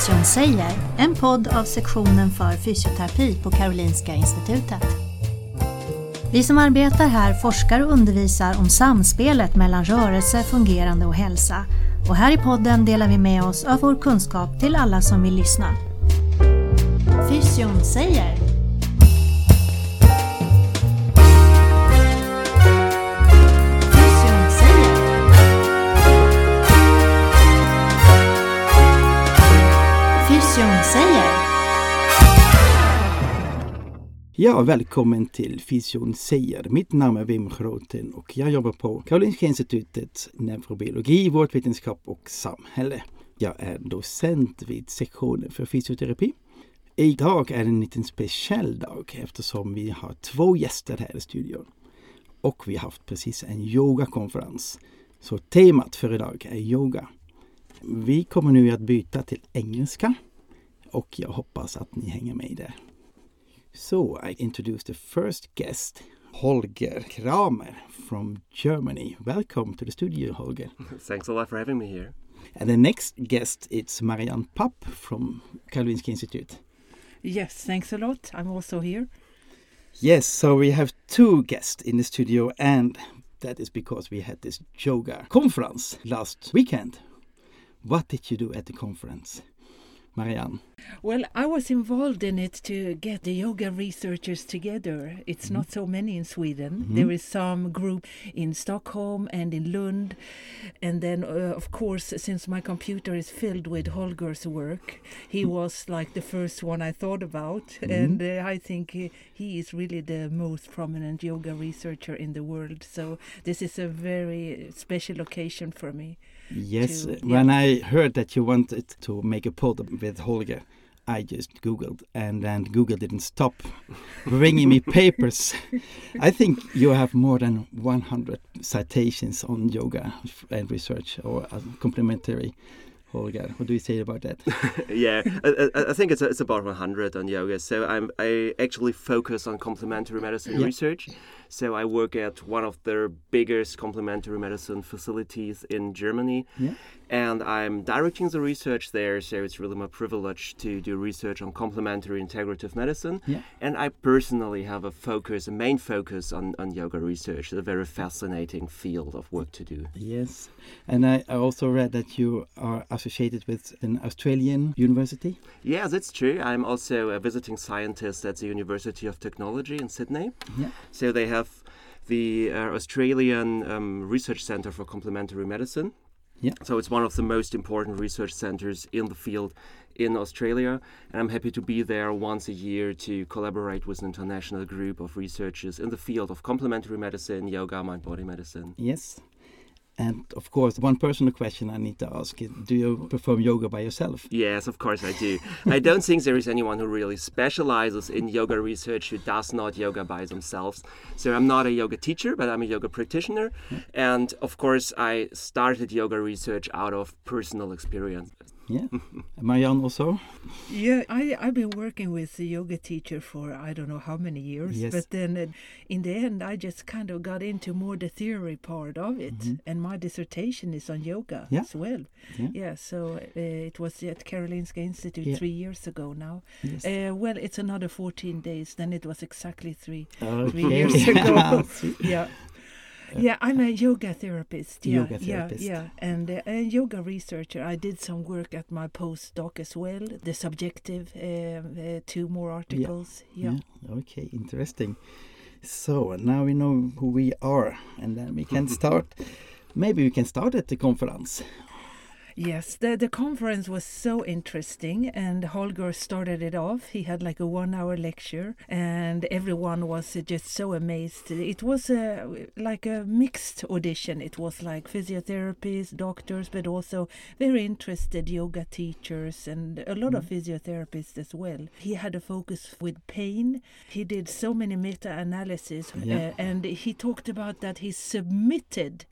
Fysion säger, en podd av sektionen för fysioterapi på Karolinska Institutet. Vi som arbetar här forskar och undervisar om samspelet mellan rörelse, fungerande och hälsa. Och här i podden delar vi med oss av vår kunskap till alla som vill lyssna. Fysion säger Ja, välkommen till Fysion säger. Mitt namn är Wim Groten och jag jobbar på Karolinska Institutets neurobiologi, vårdvetenskap och samhälle. Jag är docent vid sektionen för fysioterapi. Idag är en liten speciell dag eftersom vi har två gäster här i studion. Och vi har haft precis en yogakonferens. Så temat för idag är yoga. Vi kommer nu att byta till engelska och jag hoppas att ni hänger med där. So I introduce the first guest, Holger Cramer from Germany. Welcome to the studio, Holger. Thanks a lot for having me here. And the next guest it's Marianne Papp from Karolinska Institute. Yes, thanks a lot. I'm also here. Yes, so we have two guests in the studio, and that is because we had this yoga conference last weekend. What did you do at the conference, Marianne? Well, I was involved in it to get the yoga researchers together. It's not so many in Sweden. There is some group in Stockholm and in Lund. And then, uh, of course, since my computer is filled with Holger's work, he was like the first one I thought about. And uh, I think he, he is really the most prominent yoga researcher in the world. So this is a very special occasion for me. Yes, to- uh, when I heard that you wanted to make a pod with Holger, I just Googled and then Google didn't stop bringing me papers. I think you have more than 100 citations on yoga and research or uh, complementary. Holger, what do you say about that? yeah, I, I- I think it's, it's about 100 on yoga. So I'm I actually focus on complementary medicine Yeah. research. So I work at one of the biggest complementary medicine facilities in Germany, Yeah. and I'm directing the research there. So it's really my privilege to do research on complementary integrative medicine. Yeah. And I personally have a focus, a main focus on, on yoga research. It's a very fascinating field of work to do. Yes, and I, I also read that you are associated with an Australian university. Yeah, that's true. I'm also a visiting scientist at the University of Technology in Sydney. Yeah. So they have the uh, Australian um, Research Centre for Complementary Medicine. Yeah. So it's one of the most important research centres in the field in Australia, and I'm happy to be there once a year to collaborate with an international group of researchers in the field of complementary medicine, yoga, mind-body medicine. Yes. And of course, one personal question I need to ask is do you perform yoga by yourself? Yes, of course I do. I don't think there is anyone who really specializes in yoga research who does not yoga by themselves. So I'm not a yoga teacher, but I'm a yoga practitioner. And of course, I started yoga research out of personal experience. Yeah. And Marianne also? Yeah, I, I've been working with a yoga teacher for I don't know how many years, Yes. but then uh, in the end, I just kind of got into more the theory part of it, and my dissertation is on yoga. Yeah. as well. Yeah. Yeah, so uh, it was at Karolinska Institute Yeah. three years ago now. Yes. Uh, well, it's another 14 days, then it was exactly three. Okay. years ago. Yeah. Yeah, I'm a yoga therapist. Yeah, Yoga therapist. Yeah, yeah, and uh, a yoga researcher. I did some work at my postdoc as well. The subjective, um, uh, two more articles. Yeah. Yeah. Okay, interesting. So now we know who we are, and then we can start. Maybe we can start at the conference. Yes, the the conference was so interesting, and Holger started it off. He had like a one-hour lecture, and everyone was just so amazed. It was a like a mixed audition. It was like physiotherapists, doctors, but also very interested yoga teachers and a lot of physiotherapists as well. He had a focus with pain. He did so many meta analyses, Yeah. uh, and he talked about that he submitted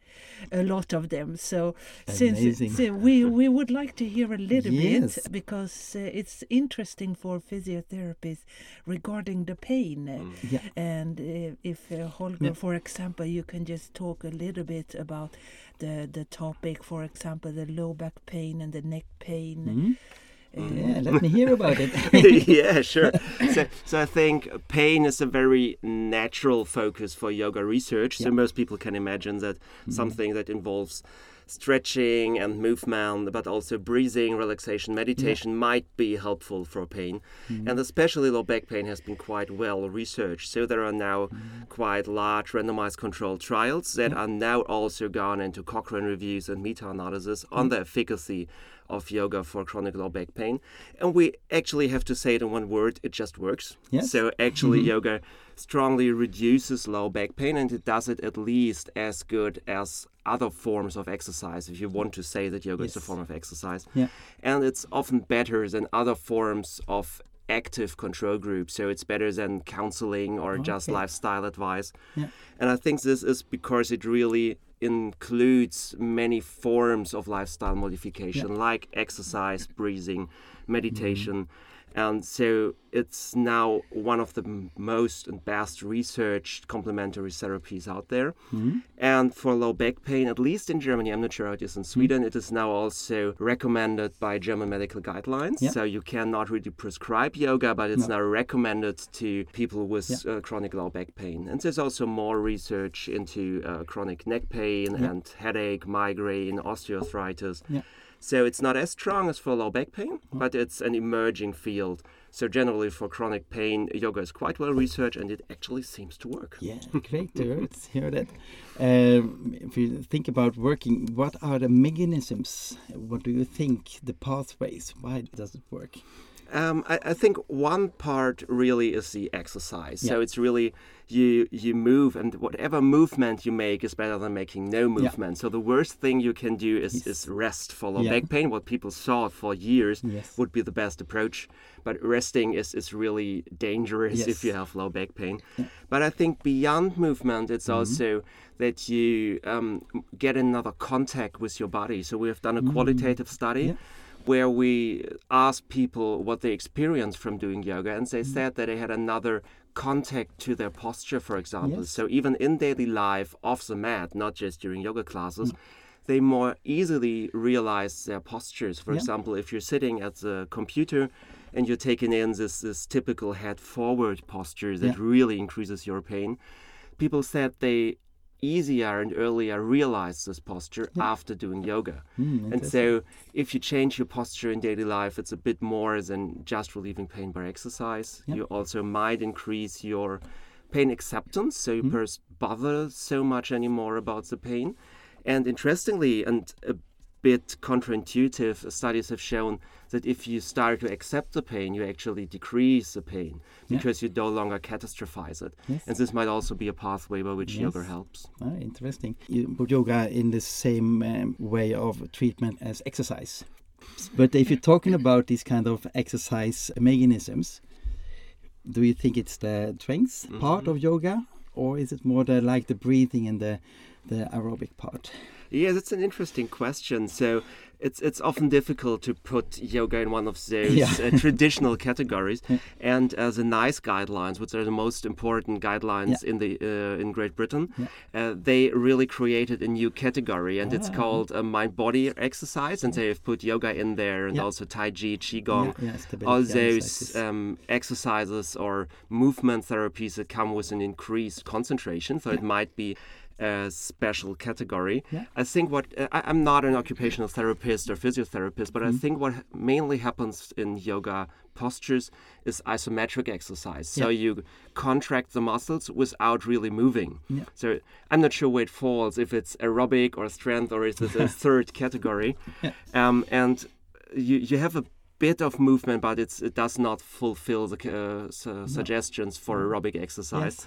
a lot of them. So since Amazing. so we we would like to hear a little Yes. bit because uh, it's interesting for physiotherapists regarding the pain. uh, Yeah. And uh, if uh, Holger, Yeah. for example, you can just talk a little bit about the the topic, for example, the low back pain and the neck pain. Mhm. Yeah, let me hear about it. yeah, sure. So, so I think pain is a very natural focus for yoga research. So Yeah. most people can imagine that mm-hmm. something that involves stretching and movement, but also breathing, relaxation, meditation might be helpful for pain. Mm-hmm. And especially low back pain has been quite well researched. So there are now mm-hmm. quite large randomized controlled trials that are now also gone into Cochrane reviews and meta-analysis on the efficacy of yoga for chronic low back pain. And we actually have to say it in one word, it just works. Yes. So actually mm-hmm. yoga strongly reduces low back pain and it does it at least as good as other forms of exercise if you want to say that yoga is a form of exercise. Yeah. And it's often better than other forms of active control groups. So it's better than counseling or just lifestyle advice. Yeah. And I think this is because it really includes many forms of lifestyle modification, like exercise, breathing, mm-hmm. meditation. And so it's now one of the most and best researched complementary therapies out there. Mm-hmm. And for low back pain, at least in Germany, I'm not sure how it is in Sweden, it is now also recommended by German medical guidelines. Yeah. So you cannot really prescribe yoga, but it's now recommended to people with uh, chronic low back pain. And there's also more research into uh, chronic neck pain and headache, migraine, osteoarthritis. Yeah. So it's not as strong as for low back pain, but it's an emerging field. So generally for chronic pain, yoga is quite well researched and it actually seems to work. Yeah, great to hear, that. Um, if you think about working, what are the mechanisms? What do you think the pathways? Why does it work? Um, I, I think one part really is the exercise. So it's really you you move, and whatever movement you make is better than making no movement. So the worst thing you can do is, is rest for low Yeah. back pain. What people thought for years Yes. would be the best approach, but resting is, is really dangerous if you have low back pain. But I think beyond movement, it's mm-hmm. also that you um, get another contact with your body. So we have done a mm-hmm. qualitative study Yeah. where we asked people what they experienced from doing yoga, and they mm-hmm. said that they had another contact to their posture, for example. Yes. So even in daily life, off the mat, not just during yoga classes. Mm. They more easily realize their postures. For Yeah. example, if you're sitting at the computer and you're taking in this, this typical head forward posture that Yeah. really increases your pain, people said they easier and earlier realize this posture after doing yoga. Mm, and so, if you change your posture in daily life, it's a bit more than just relieving pain by exercise. Yeah. You also might increase your pain acceptance, so you first bother so much anymore about the pain. And interestingly, and a bit counterintuitive, studies have shown that if you start to accept the pain, you actually decrease the pain Yeah. because you no longer catastrophize it. Yes. And this might also be a pathway by which yoga helps. Ah, interesting. You put yoga in the same um, way of treatment as exercise. But if you're talking about these kind of exercise mechanisms, do you think it's the strength part of yoga, or is it more the like the breathing and the the aerobic part? Yeah, that's an interesting question. So it's it's often difficult to put yoga in one of those Yeah. uh, traditional categories. And uh, the NICE guidelines, which are the most important guidelines in the uh, in Great Britain, uh, they really created a new category, and it's Ah. called uh, mind-body exercise. And they've put yoga in there, and Yeah. also Tai Chi, Qigong, Yeah, yeah, all those um, exercises or movement therapies that come with an increased concentration. So it might be a special category. Yeah. I think what uh, I, I'm not an occupational therapist or physiotherapist, but Mm-hmm. I think what mainly happens in yoga postures is isometric exercise. So Yeah. you contract the muscles without really moving. Yeah. So I'm not sure where it falls, if it's aerobic or strength or is it a third category. Um, and you, you have a bit of movement, but it's, it does not fulfill the uh, su- suggestions for aerobic exercise.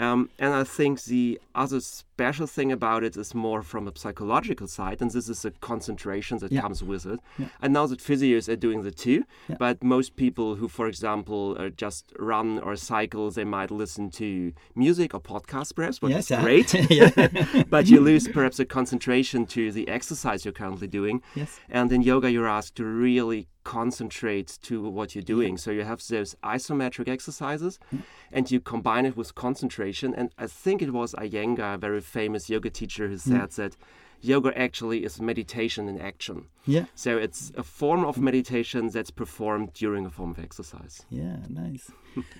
Um, and I think the other special thing about it is more from a psychological side, and this is the concentration that Yeah. comes with it. Yeah. I know that physios are doing the too, Yeah. but most people who, for example, uh, just run or cycle, they might listen to music or podcasts, perhaps, which Yes, is great. but you lose perhaps the concentration to the exercise you're currently doing. Yes. And in yoga, you're asked to really concentrate to what you're doing. So you have those isometric exercises and you combine it with concentration. And I think it was Iyengar, a very famous yoga teacher, who mm. said that yoga actually is meditation in action. Yeah. So it's a form of meditation that's performed during a form of exercise. Yeah, nice.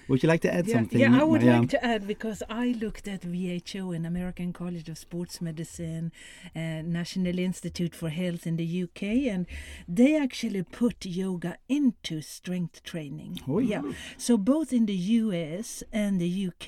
Would you like to add Yeah, something? yeah, I would Marianne? like to add because I looked at WHO and American College of Sports Medicine and National Institute for Health in the UK, and they actually put yoga into strength training. Oi. Yeah, so both in the US and the UK,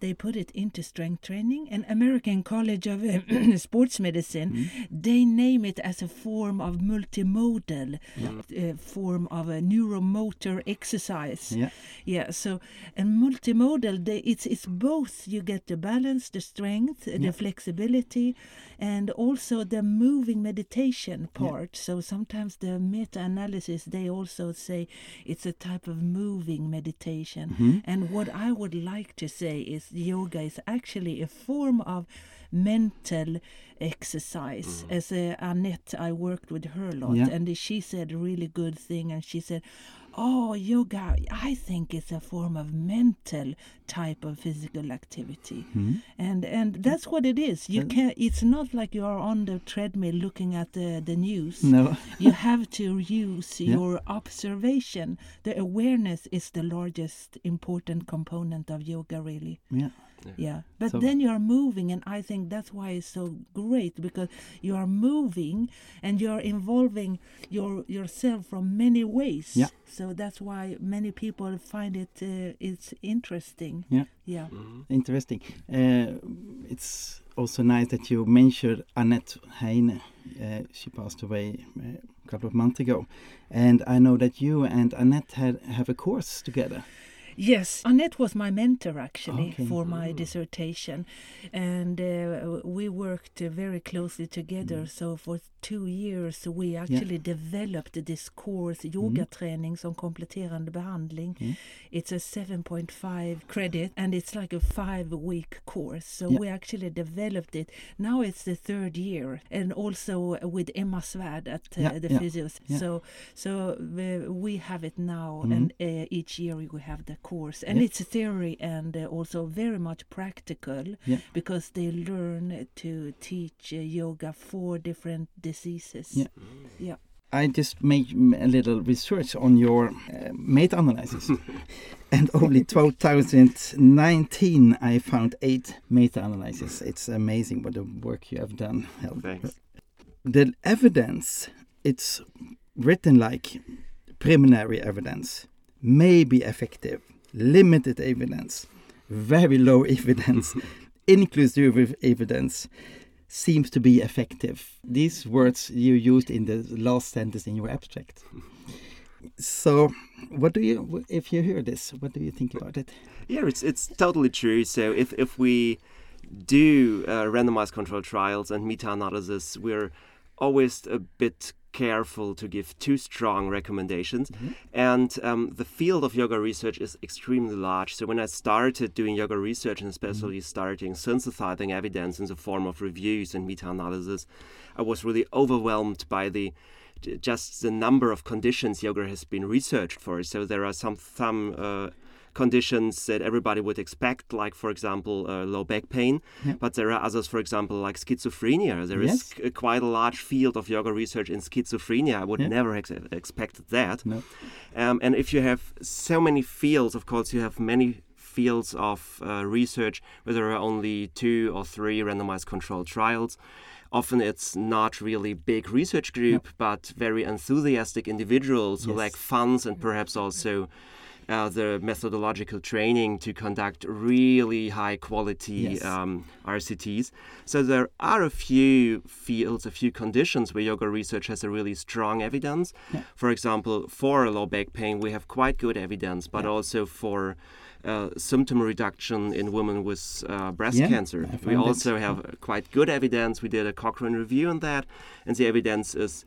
they put it into strength training. And American College of uh, Sports Medicine, Mm-hmm. they name it as a form of multimodal uh, form of a neuromotor exercise. Yeah. Yeah, so and multimodal, they, it's it's both. You get the balance, the strength, Yeah. the flexibility, and also the moving meditation part. So sometimes the meta-analysis they also say it's a type of moving meditation. Mm-hmm. And what I would like to say is yoga is actually a form of mental exercise. As uh, Annette, I worked with her a lot, Yeah. and she said a really good thing. And she said, "Oh, yoga, I think it's a form of mental type of physical activity." Mm-hmm. And and that's what it is. You can. It's not like you are on the treadmill looking at the the news No. you have to use Yeah. your observation. The awareness is the largest important component of yoga, really. Yeah. Yeah. But So- then you are moving, and I think that's why it's so great because you are moving and you are involving your yourself from many ways. Yeah. So that's why many people find it uh, it's interesting. Yeah. Yeah. Interesting. Uh, it's also nice that you mentioned Annette Heine. Uh, she passed away uh, a couple of months ago, and I know that you and Annette had have a course together. Yes, Annette was my mentor actually Okay. for my dissertation, and uh, we worked uh, very closely together. So for two years we actually developed this course, yoga training som kompletterande behandling. Mm. It's a 7.5 credit, and it's like a five-week course. So Yeah. we actually developed it. Now it's the third year, and also with Emma Svärd at uh, Yeah, the yeah, physios. yeah. So so uh, we have it now, Mhm. and uh, each year we have the course, and Yeah. it's a theory and uh, also very much practical Yeah. because they learn to teach uh, yoga for different diseases. Yeah. Yeah. I just made a little research on your uh, meta-analysis, and only 2019 I found eight meta-analyses. It's amazing what the work you have done. Thanks. The evidence, it's written like preliminary evidence, may be effective, limited evidence, very low evidence, inclusive evidence seems to be effective. These words you used in the last sentence in your abstract. So, what do you, if you hear this, what do you think about it? Yeah, it's it's totally true. So if if we do uh, randomized controlled trials and meta-analysis, we're always a bit careful to give too strong recommendations. And um, the field of yoga research is extremely large. So when I started doing yoga research and especially starting synthesizing evidence in the form of reviews and meta-analysis, I was really overwhelmed by the just the number of conditions yoga has been researched for. So there are some some uh, conditions that everybody would expect, like for example uh, low back pain, Yeah. but there are others, for example, like schizophrenia. There is Yes. c- quite a large field of yoga research in schizophrenia. I would Yeah. never ex- expected that. No. Um, and if you have so many fields, of course, you have many fields of uh, research where there are only two or three randomized controlled trials. Often it's not really big research group, but very enthusiastic individuals who Yes. lack funds and perhaps also uh, the methodological training to conduct really high quality Yes. um, RCTs. So there are a few fields, a few conditions where yoga research has a really strong evidence. Yeah. For example, for low back pain, we have quite good evidence, but Yeah. also for uh, symptom reduction in women with uh, breast Yeah, cancer. We also have quite good evidence. We did a Cochrane review on that, and the evidence is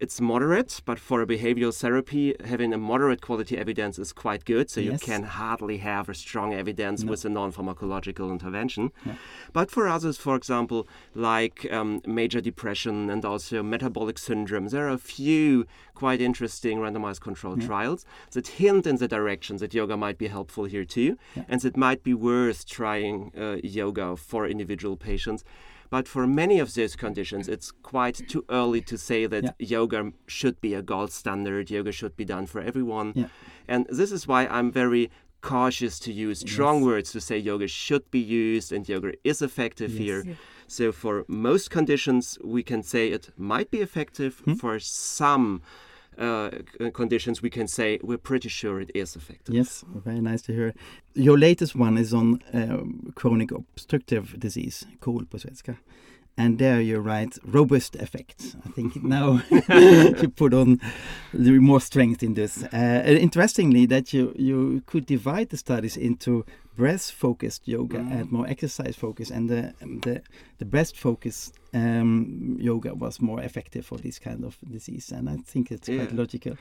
it's moderate, but for a behavioral therapy, having a moderate quality evidence is quite good. So you can hardly have a strong evidence No. with a non-pharmacological intervention. Yeah. But for others, for example, like um, major depression and also metabolic syndrome, there are a few quite interesting randomized controlled Yeah. trials that hint in the direction that yoga might be helpful here too, Yeah. and that might be worth trying uh, yoga for individual patients. But for many of those conditions, it's quite too early to say that Yeah. yoga should be a gold standard. Yoga should be done for everyone. Yeah. And this is why I'm very cautious to use strong Yes. words to say yoga should be used and yoga is effective Yes. here. Yeah. So for most conditions, we can say it might be effective. Hmm? For some uh, conditions, we can say we're pretty sure it is effective. Yes, very nice to hear. Your latest one is on um, chronic obstructive disease, KOL på svenska. And there you write robust effects. I think now you put on the more strength in this. Uh, interestingly, that you you could divide the studies into breath focused yoga and more exercise focused, and the the the breath focused um, yoga was more effective for this kind of disease. And I think it's quite logical.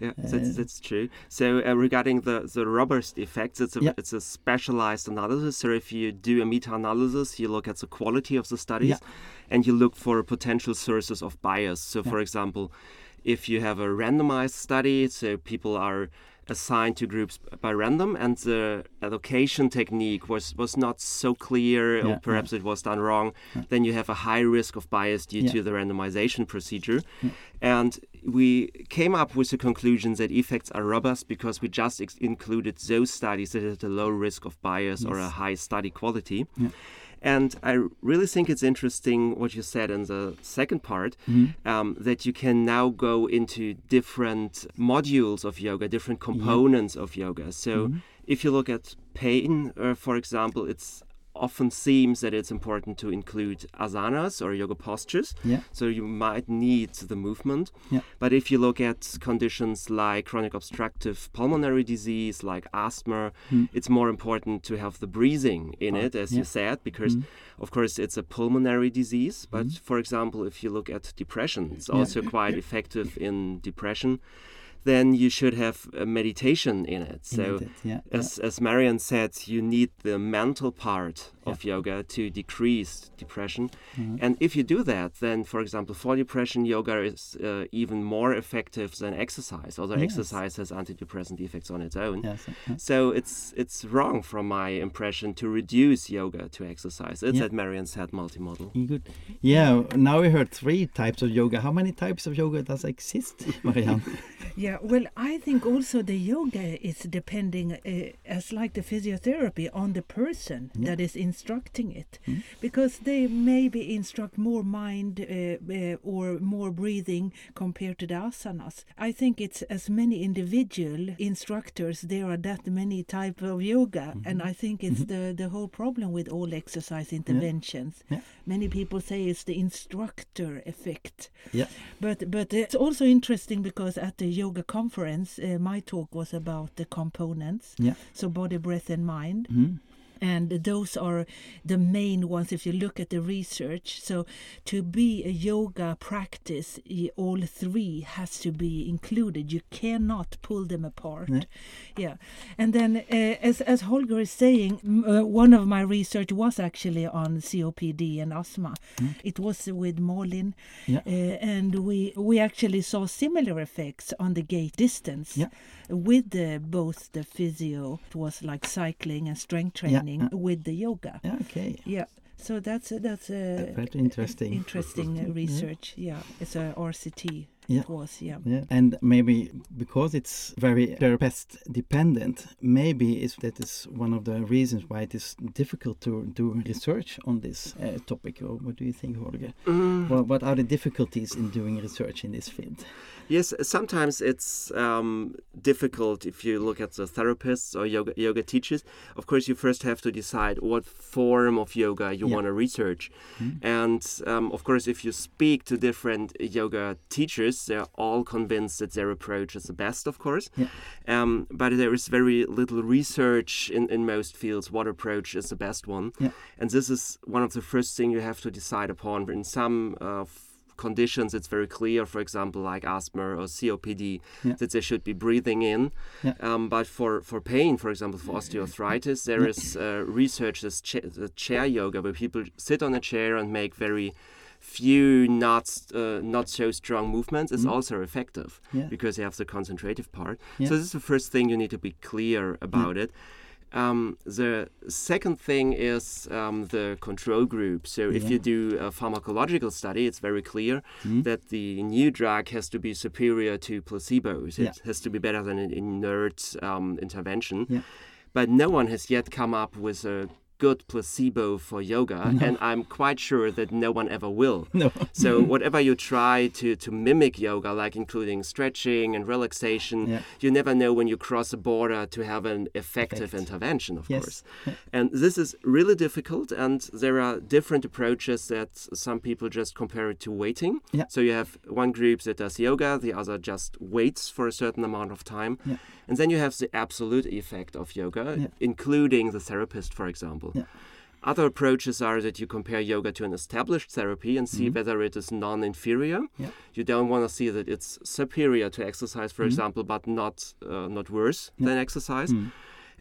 Yeah, Uh, that's, that's true. So uh, regarding the, the robust effects, it's a, Yeah. it's a specialized analysis. So if you do a meta-analysis, you look at the quality of the studies Yeah. and you look for potential sources of bias. So Yeah. for example, if you have a randomized study, so people are assigned to groups by random and the allocation technique was, was not so clear Yeah, or perhaps it was done wrong, then you have a high risk of bias due Yeah. to the randomization procedure. And we came up with the conclusion that effects are robust because we just included those studies that had a low risk of bias or a high study quality. Yeah. And I really think it's interesting what you said in the second part Mm-hmm. um, that you can now go into different modules of yoga, different components of yoga. So Mm-hmm. if you look at pain, uh, for example, it's often seems that it's important to include asanas or yoga postures. Yeah. So you might need the movement. Yeah. But if you look at conditions like chronic obstructive pulmonary disease, like asthma, it's more important to have the breathing in it, as yeah. you said, because of course it's a pulmonary disease. But Mm-hmm. for example, if you look at depression, it's also quite effective in depression. Then you should have a meditation in it. So it, yeah, as, as Marian said, you need the mental part of yoga to decrease depression. Mm-hmm. And if you do that, then, for example, for depression, yoga is uh, even more effective than exercise, although Yes. exercise has antidepressant effects on its own. Yes, yeah. So it's it's wrong from my impression to reduce yoga to exercise. It's Yeah. that Marian said multimodal. Good. Yeah, now we heard three types of yoga. How many types of yoga does exist, Marianne? Yeah, well, I think also the yoga is depending, uh, as like the physiotherapy, on the person that is instructing it, because they maybe instruct more mind uh, uh, or more breathing compared to the asanas. I think it's as many individual instructors. There are that many type of yoga, and I think it's the the whole problem with all exercise interventions. Yeah. Many people say it's the instructor effect. yeah. But but it's also interesting because at the yoga conference, uh, my talk was about the components, Yeah. so body, breath, and mind. Mhm. And those are the main ones if you look at the research. So, to be a yoga practice, all three has to be included. You cannot pull them apart. Yeah, and then uh, as as Holger is saying, uh, one of my research was actually on COPD and asthma. It was with Molin, Yeah. uh, and we we actually saw similar effects on the gait distance Yeah. With the, both the physio. It was like cycling and strength training yeah. with the yoga. Yeah, okay. Yeah. So that's a, that's a Very interesting. interesting research. Yeah, it's a RCT. Yeah. It was yeah. Yeah, and maybe because it's very therapist dependent, maybe is that is one of the reasons why it is difficult to do research on this uh, topic. Or what do you think, Holger? What, what are the difficulties in doing research in this field? Yes, sometimes it's um, difficult if you look at the therapists or yoga yoga teachers. Of course, you first have to decide what form of yoga you Yeah. want to research, and um, of course, if you speak to different yoga teachers, they're all convinced that their approach is the best. Of course, Yeah. um, but there is very little research in, in most fields what approach is the best one, Yeah. and this is one of the first things you have to decide upon. In some uh, f- conditions, it's very clear, for example, like asthma or COPD, Yeah. that they should be breathing in. Yeah. Um, but for, for pain, for example, for osteoarthritis, there is uh, research, this cha- the chair yoga, where people sit on a chair and make very few not uh, not so strong movements is also effective. Yeah. because you have the concentrative part. Yeah. So this is the first thing you need to be clear about it. Um, the second thing is um, the control group. So if you do a pharmacological study, it's very clear Mm. that the new drug has to be superior to placebos. It Yeah. has to be better than an inert um, intervention. Yeah. But no one has yet come up with a good placebo for yoga, and I'm quite sure that no one ever will. No. So whatever you try to, to mimic yoga, like including stretching and relaxation, Yeah. you never know when you cross a border to have an effective Effect. intervention, of Yes. course. And this is really difficult, and there are different approaches that some people just compare it to waiting. Yeah. So you have one group that does yoga, the other just waits for a certain amount of time. Yeah. And then you have the absolute effect of yoga, including the therapist, for example. Yeah. Other approaches are that you compare yoga to an established therapy and see whether it is non inferior. Yeah. You don't want to see that it's superior to exercise, for example, but not, uh, not worse. Yeah. than exercise. Mm.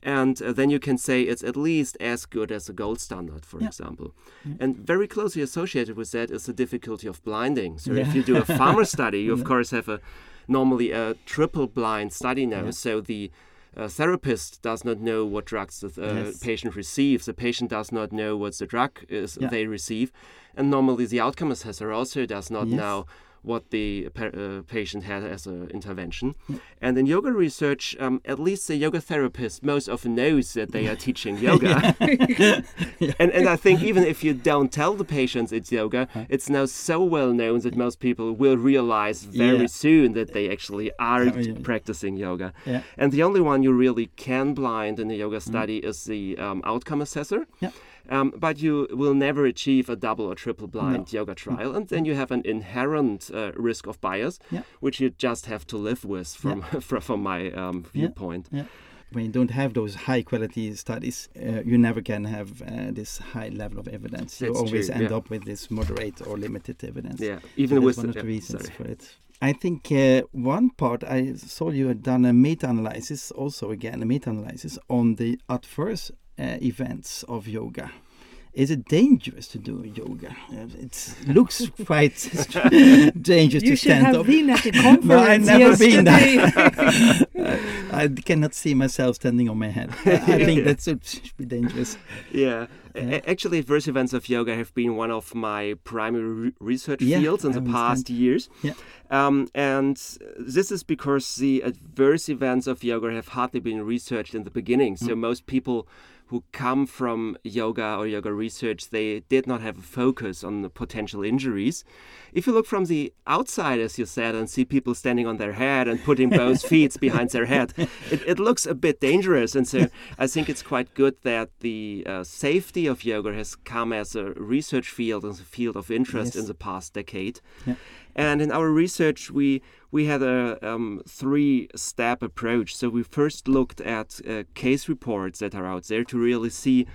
And uh, then you can say it's at least as good as a gold standard, for Yeah. example. And very closely associated with that is the difficulty of blinding. So if you do a pharma study, you of course have a normally a triple blind study now. So the uh, therapist does not know what drugs the uh, Yes. patient receives. The patient does not know what the drug is Yeah. they receive, and normally the outcome assessor also does not Yes. know what the uh, patient had as an intervention. And in yoga research, um, at least the yoga therapist most often knows that they are teaching yoga. and, and I think even if you don't tell the patients it's yoga, it's now so well known that most people will realize very Yeah. soon that they actually are Yeah, yeah. practicing yoga. Yeah. And the only one you really can blind in a yoga study is the um, outcome assessor. Mm. Yeah. Um, but you will never achieve a double or triple blind yoga trial, and then you have an inherent uh, risk of bias, Yeah. which you just have to live with from from, from my um, viewpoint. Yeah. When you don't have those high quality studies, uh, you never can have uh, this high level of evidence. You always true, end yeah. up with this moderate or limited evidence. Yeah, even that's with one of yeah, the reasons sorry. for it. I think uh, one part I saw you had done a meta-analysis, also again a meta-analysis on the adverse events of yoga. Is it dangerous to do yoga? Uh, It looks quite dangerous You to should stand have up. been at the No, conference I've never been yesterday. I cannot see myself standing on my head. I think that should be dangerous. Yeah. Yeah. Actually, adverse events of yoga have been one of my primary research Yeah, fields in I the understand. past years. Yeah. Um, and this is because the adverse events of yoga have hardly been researched in the beginning. Mm. So most people who come from yoga or yoga research, they did not have a focus on the potential injuries. If you look from the outside, as you said, and see people standing on their head and putting both feet behind their head, it, it looks a bit dangerous. And so I think it's quite good that the uh, safety of yoga has come as a research field, as a field of interest Yes. in the past decade. Yeah. And in our research, we we had a um, three-step approach. So we first looked at uh, case reports that are out there to really see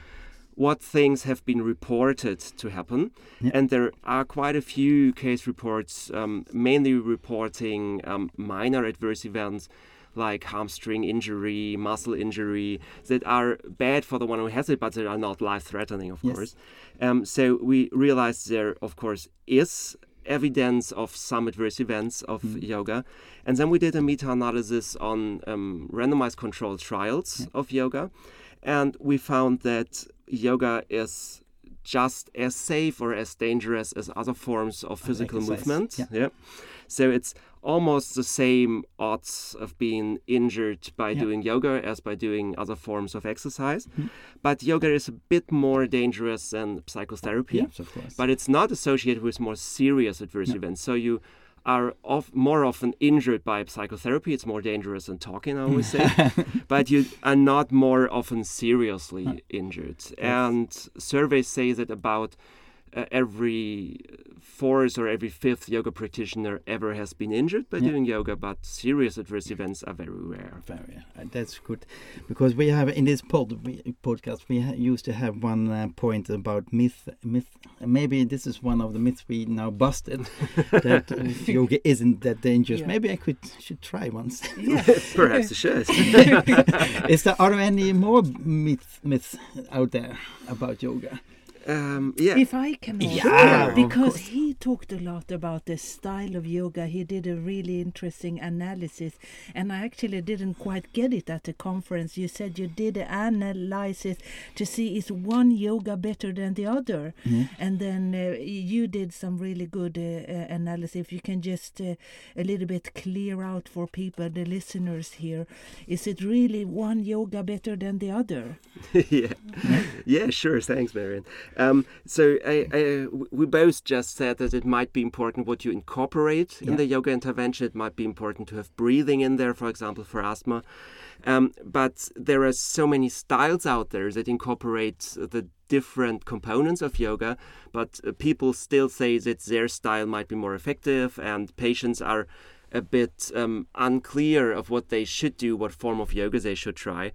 what things have been reported to happen. Yeah. And there are quite a few case reports, um, mainly reporting um, minor adverse events like hamstring injury, muscle injury, that are bad for the one who has it, but they are not life-threatening, of Yes. course. Um, so we realized there, of course, is evidence of some adverse events of yoga. And then we did a meta analysis on um, randomized controlled trials of yoga. And we found that yoga is just as safe or as dangerous as other forms of physical movement. yeah. So it's almost the same odds of being injured by Yeah. doing yoga as by doing other forms of exercise. Hmm. But yoga is a bit more dangerous than psychotherapy Yes, of course. but it's not associated with more serious adverse events. So you are of, more often injured by psychotherapy. It's more dangerous than talking, I always say. but you are not more often seriously injured. And surveys say that about uh, every fourth or every fifth yoga practitioner ever has been injured by Yeah. doing yoga, but serious adverse events are very rare. Very, uh, that's good, because we have in this pod we, podcast we ha- used to have one uh, point about myth. Myth. Maybe this is one of the myths we now busted that yoga isn't that dangerous. Yeah. Maybe I could should try once. Yes. Perhaps it should. is there are there any more myths myths out there about yoga? Um, yeah. If I can also, Yeah, because he talked a lot about the style of yoga. He did a really interesting analysis, and I actually didn't quite get it at the conference. You said you did an analysis to see is one yoga better than the other, and then uh, you did some really good uh, uh, analysis. If you can just uh, a little bit clear out for people, the listeners here, is it really one yoga better than the other? yeah. yeah, sure. Thanks, Marion. Um, so I, I, we both just said that it might be important what you incorporate in the yoga intervention. It might be important to have breathing in there, for example, for asthma. Um, but there are so many styles out there that incorporate the different components of yoga, but uh, people still say that their style might be more effective, and patients are a bit um, unclear of what they should do, what form of yoga they should try.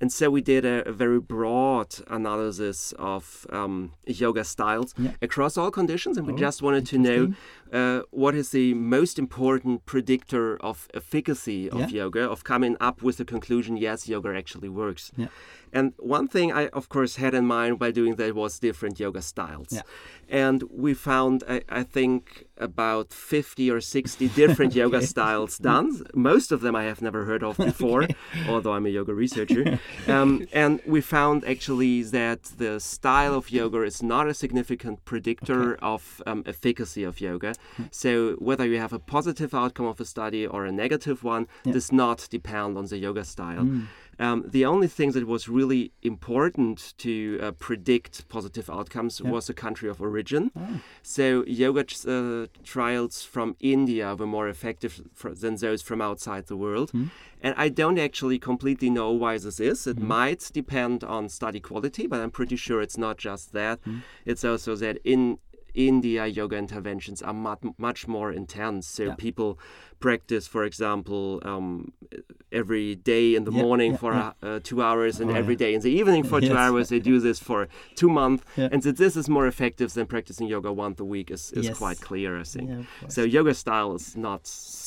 And so we did a, a very broad analysis of um, yoga styles Yeah. across all conditions, and we Oh, just wanted to know uh, what is the most important predictor of efficacy of Yeah. yoga, of coming up with the conclusion, yes, yoga actually works. Yeah. And one thing I, of course, had in mind while doing that was different yoga styles. Yeah. And we found, I, I think, about 50 or 60 different yoga styles done. Most of them I have never heard of before, although I'm a yoga researcher. Um, and we found actually that the style of yoga is not a significant predictor of um, efficacy of yoga. So whether you have a positive outcome of a study or a negative one does not depend on the yoga style. Um, the only thing that was really important to uh, predict positive outcomes was the country of origin. So yoga uh, trials from India were more effective than those from outside the world. And I don't actually completely know why this is. It might depend on study quality, but I'm pretty sure it's not just that. It's also that in India, yoga interventions are much, much more intense. So Yeah. people practice, for example, um, every day in the Yeah, morning yeah, for yeah. Uh, two hours and Oh, every day in the evening for two hours. They do this for two months. And that this is more effective than practicing yoga once a week is, is Yes. quite clear, I think. So yoga style is not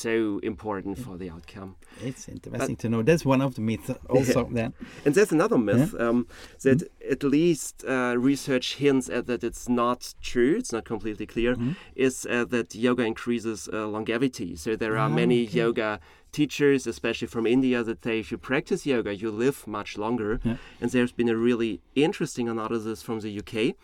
so important for the outcome. It's interesting to know. That's one of the myths also then. And there's another myth um, that at least uh, research hints at that it's not true, it's not completely clear, is uh, that yoga increases uh, longevity. So there are Ah, many okay. yoga teachers, especially from India, that say if you practice yoga, you live much longer. Yeah. And there's been a really interesting analysis from the UK.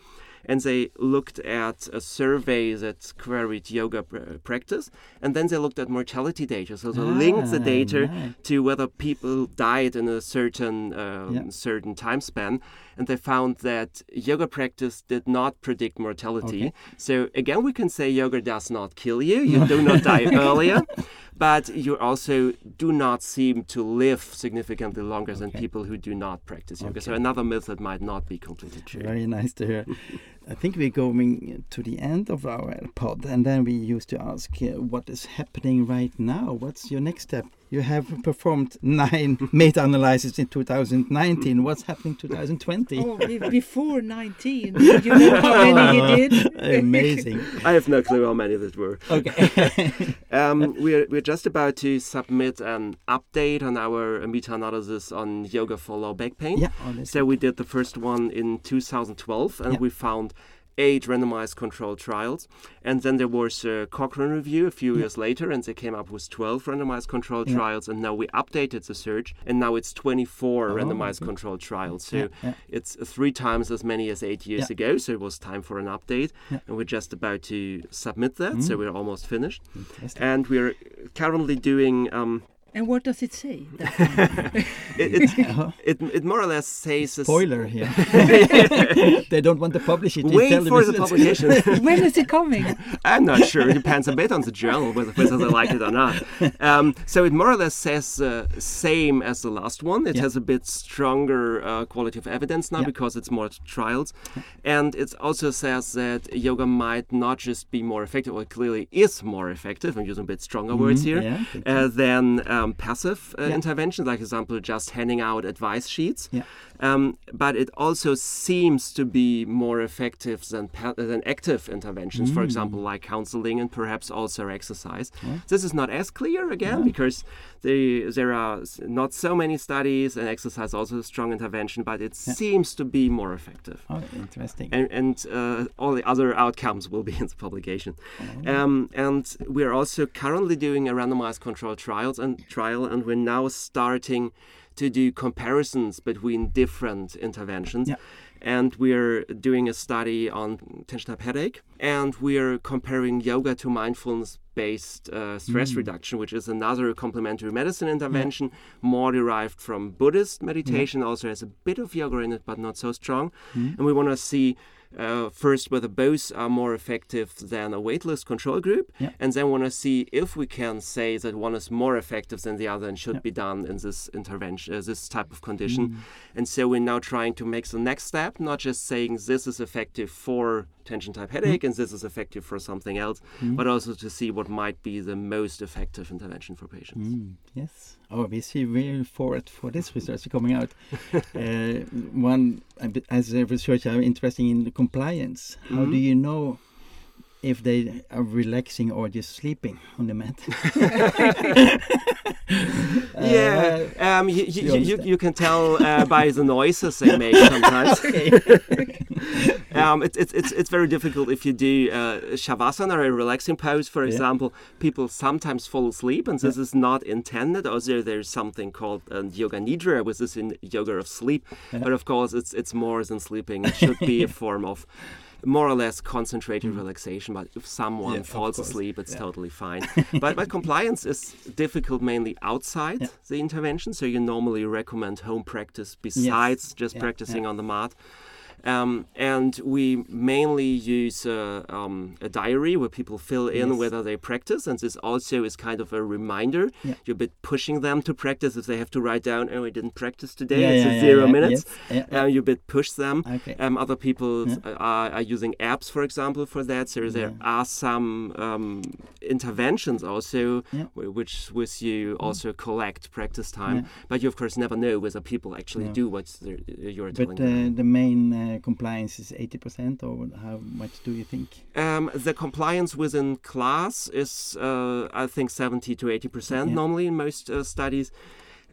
And they looked at a survey that queried yoga pr- practice, and then they looked at mortality data. So they linked the Ah, data nice. to whether people died in a certain um, certain time span, and they found that yoga practice did not predict mortality. Okay. So again, we can say yoga does not kill you; you do not die earlier, but you also do not seem to live significantly longer than people who do not practice yoga. So another myth that might not be completely true. Very nice to hear. I think we're going to the end of our pod, and then we used to ask uh, what is happening right now. What's your next step? You have performed nine meta analyses in 2019. What's happening 2020? Oh, before 19. You know how many you did? Amazing. I have no clue how many that were. Okay. Um, we're, we're just about to submit an update on our meta-analysis on yoga for low back pain. yeah. That's So we did the first one in 2012, and Yeah. we found eight randomized controlled trials. And then there was a Cochrane review a few years later, and they came up with 12 randomized controlled Yeah. trials. And now we updated the search, and now it's 24 Oh, randomized good. controlled trials. So Yeah, yeah. it's three times as many as eight years Yeah. ago. So it was time for an update, Yeah. and we're just about to submit that. So Mm. we're almost finished, and we're currently doing. Um, And what does it say? it, it, it, it more or less says. Spoiler here. they don't want to publish it. You Wait tell for the publication. when is it coming? I'm not sure. It depends a bit on the journal whether, whether they like it or not. Um, so it more or less says uh, same as the last one. It Yeah. has a bit stronger uh, quality of evidence now Yeah. because it's more trials, and it also says that yoga might not just be more effective, or it clearly is more effective. I'm using a bit stronger words Mhm, here. yeah, uh, than um, passive uh, Yeah. interventions, like example, just handing out advice sheets. Yeah. Um, but it also seems to be more effective than, than active interventions, for example, like counseling and perhaps also exercise. This is not as clear again because they, there are not so many studies, and exercise also a strong intervention, but it seems to be more effective Oh, interesting. and, and uh, all the other outcomes will be in the publication. Um, and we're also currently doing a randomized controlled trials and trial, and we're now starting to do comparisons between different interventions. Yeah. And we're doing a study on tension type headache, and we're comparing yoga to mindfulness based uh, stress reduction, which is another complementary medicine intervention, more derived from Buddhist meditation, also has a bit of yoga in it, but not so strong. And we want to see uh, first whether both are more effective than a waitlist control group, Yeah. and then want to see if we can say that one is more effective than the other and should be done in this intervention, uh, this type of condition. And so we're now trying to make the next step, not just saying this is effective for tension type headache and this is effective for something else, but also to see what might be the most effective intervention for patients. Mm, yes. Oh, we see really forward for this research coming out. uh, one, as a researcher, I'm interested in compliance. How do you know if they are relaxing or just sleeping on the mat? Yeah, um, you, you, you you, you, understand. you can tell uh, by the noises they make sometimes. um, it, it's it's it's very difficult if you do uh, shavasana or a relaxing pose, for example. People sometimes fall asleep, and this is not intended. Also, there's something called uh, yoga nidra, which is in yoga of sleep. But of course, it's it's more than sleeping. It should be a form of more or less concentrated relaxation. But if someone Mm. Yeah, falls asleep, it's Yeah. totally fine. but but compliance is difficult mainly outside Yeah. the intervention. So you normally recommend home practice besides just Yeah, practicing on the mat. Um, and we mainly use uh, um, a diary where people fill in Yes. whether they practice, and this also is kind of a reminder. Yeah. You're a bit pushing them to practice if they have to write down, "Oh, I didn't practice today." Yeah, it's yeah, a zero minutes. yes, Uh, you a bit push them. Okay. Um, other people uh, are, are using apps, for example, for that. So there are some um, interventions also, which with you also collect practice time. But you of course never know whether people actually do what you're But telling them. uh, the main uh, compliance is 80%, or how much do you think? Um, the compliance within class is, uh, I think, 70 to 80 percent Yeah. normally in most uh, studies.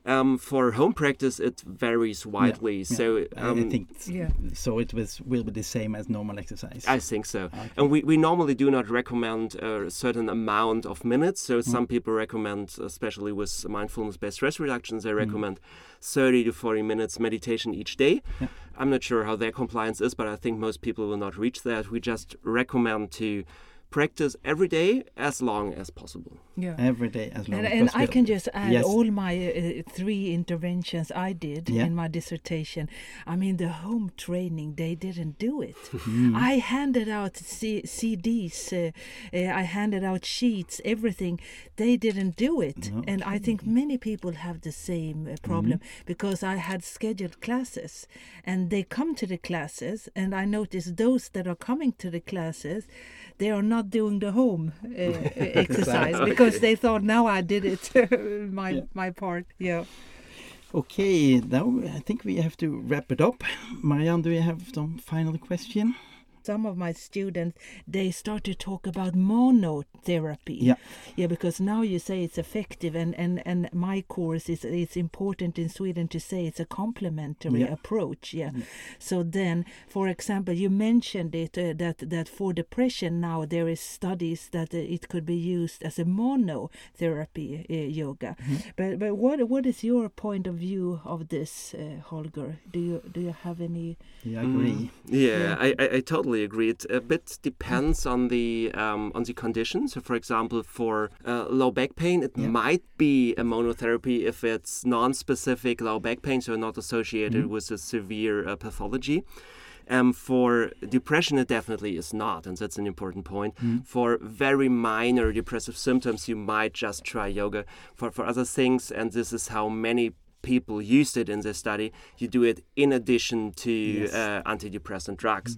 Um, for home practice, it varies widely. Yeah, So I- I um, think Yeah. so. It was will be the same as normal exercise. I think so. Okay. And we, we normally do not recommend a certain amount of minutes. So Mm. some people recommend, especially with mindfulness based stress reductions, Mm. they recommend 30 to 40 minutes meditation each day. Yeah. I'm not sure how their compliance is, but I think most people will not reach that. We just recommend to practice every day as long as possible. Yeah. Every day as long And, as and I can just add Yes. all my uh, three interventions I did Yeah. in my dissertation. I mean, the home training, they didn't do it. Hmm. I handed out C- CDs, uh, uh, I handed out sheets, everything. They didn't do it. No. And I think many people have the same uh, problem Mm-hmm. because I had scheduled classes and they come to the classes, and I notice those that are coming to the classes, they are not doing the home uh, exercise because they thought now I did it my Yeah. my part yeah Okay, now I think we have to wrap it up. Marianne, do you have some final question? Some of my students they start to talk about monotherapy Yeah. yeah because now you say it's effective and and and my course is it's important in sweden to say it's a complementary Yeah. approach yeah so then for example you mentioned it uh, that that for depression now there is studies that uh, it could be used as a monotherapy uh, yoga but but what what is your point of view of this uh, holger do you do you have any Do you agree? Yeah, Yeah. I, I, I totally agree. It a bit depends on the um, on the condition. So, for example, for uh, low back pain, it Yeah. might be a monotherapy if it's non-specific low back pain, so not associated Mm-hmm. with a severe uh, pathology. Um, for depression, it definitely is not, and that's an important point. Mm-hmm. For very minor depressive symptoms, you might just try yoga. For for other things, and this is how many people used it in this study, you do it in addition to Yes. uh, antidepressant drugs.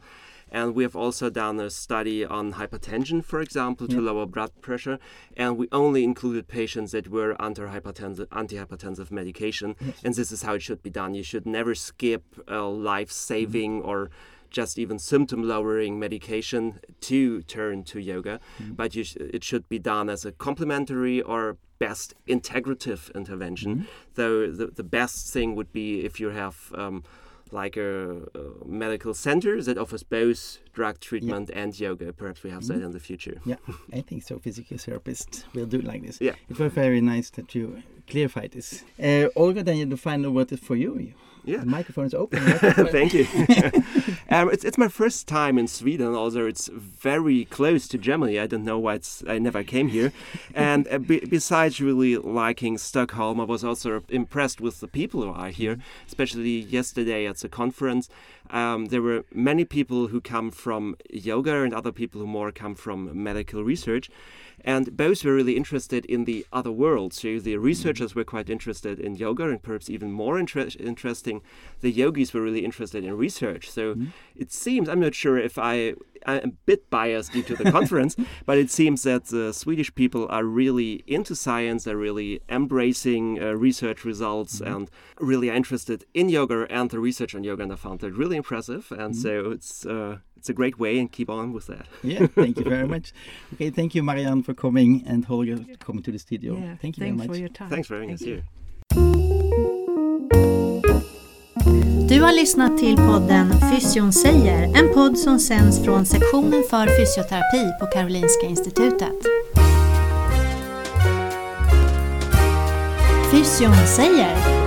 And we have also done a study on hypertension, for example, to lower blood pressure. And we only included patients that were under hypertensive, antihypertensive medication. And this is how it should be done. You should never skip a life saving mm-hmm. or just even symptom lowering medication to turn to yoga, mm-hmm. but you sh- it should be done as a complementary or best integrative intervention. Mm-hmm. Though the, the best thing would be if you have um, like a, a medical center that offers both drug treatment and yoga. Perhaps we have that mm-hmm. in the future. Yeah, I think so. Physical therapists will do it like this. Yeah. It was very nice that you clarified this. Uh, Holger, then the final word is for you. Yeah. The microphone is open. Thank you. um, it's, it's my first time in Sweden, although it's very close to Germany. I don't know why it's, I never came here. And uh, be, besides really liking Stockholm, I was also impressed with the people who are here, especially yesterday at the conference. Um, there were many people who come from yoga and other people who more come from medical research. And both were really interested in the other world. So the researchers were quite interested in yoga, and perhaps even more inter- interesting, the yogis were really interested in research. So it seems, I'm not sure if I, I'm a bit biased due to the conference, but it seems that the Swedish people are really into science, they're really embracing uh, research results, and really are interested in yoga and the research on yoga. And I found that really impressive. And so it's, uh, it's a great way, and keep on with that. yeah, thank you very much. Okay, thank you, Marianne, for coming and Holger for coming to the studio. Yeah, thank you thanks very for much. your time. Thanks for having Thank us you. here. Du har lyssnat till podden Fysion säger, en podd som sänds från sektionen för fysioterapi på Karolinska Institutet. Fysion säger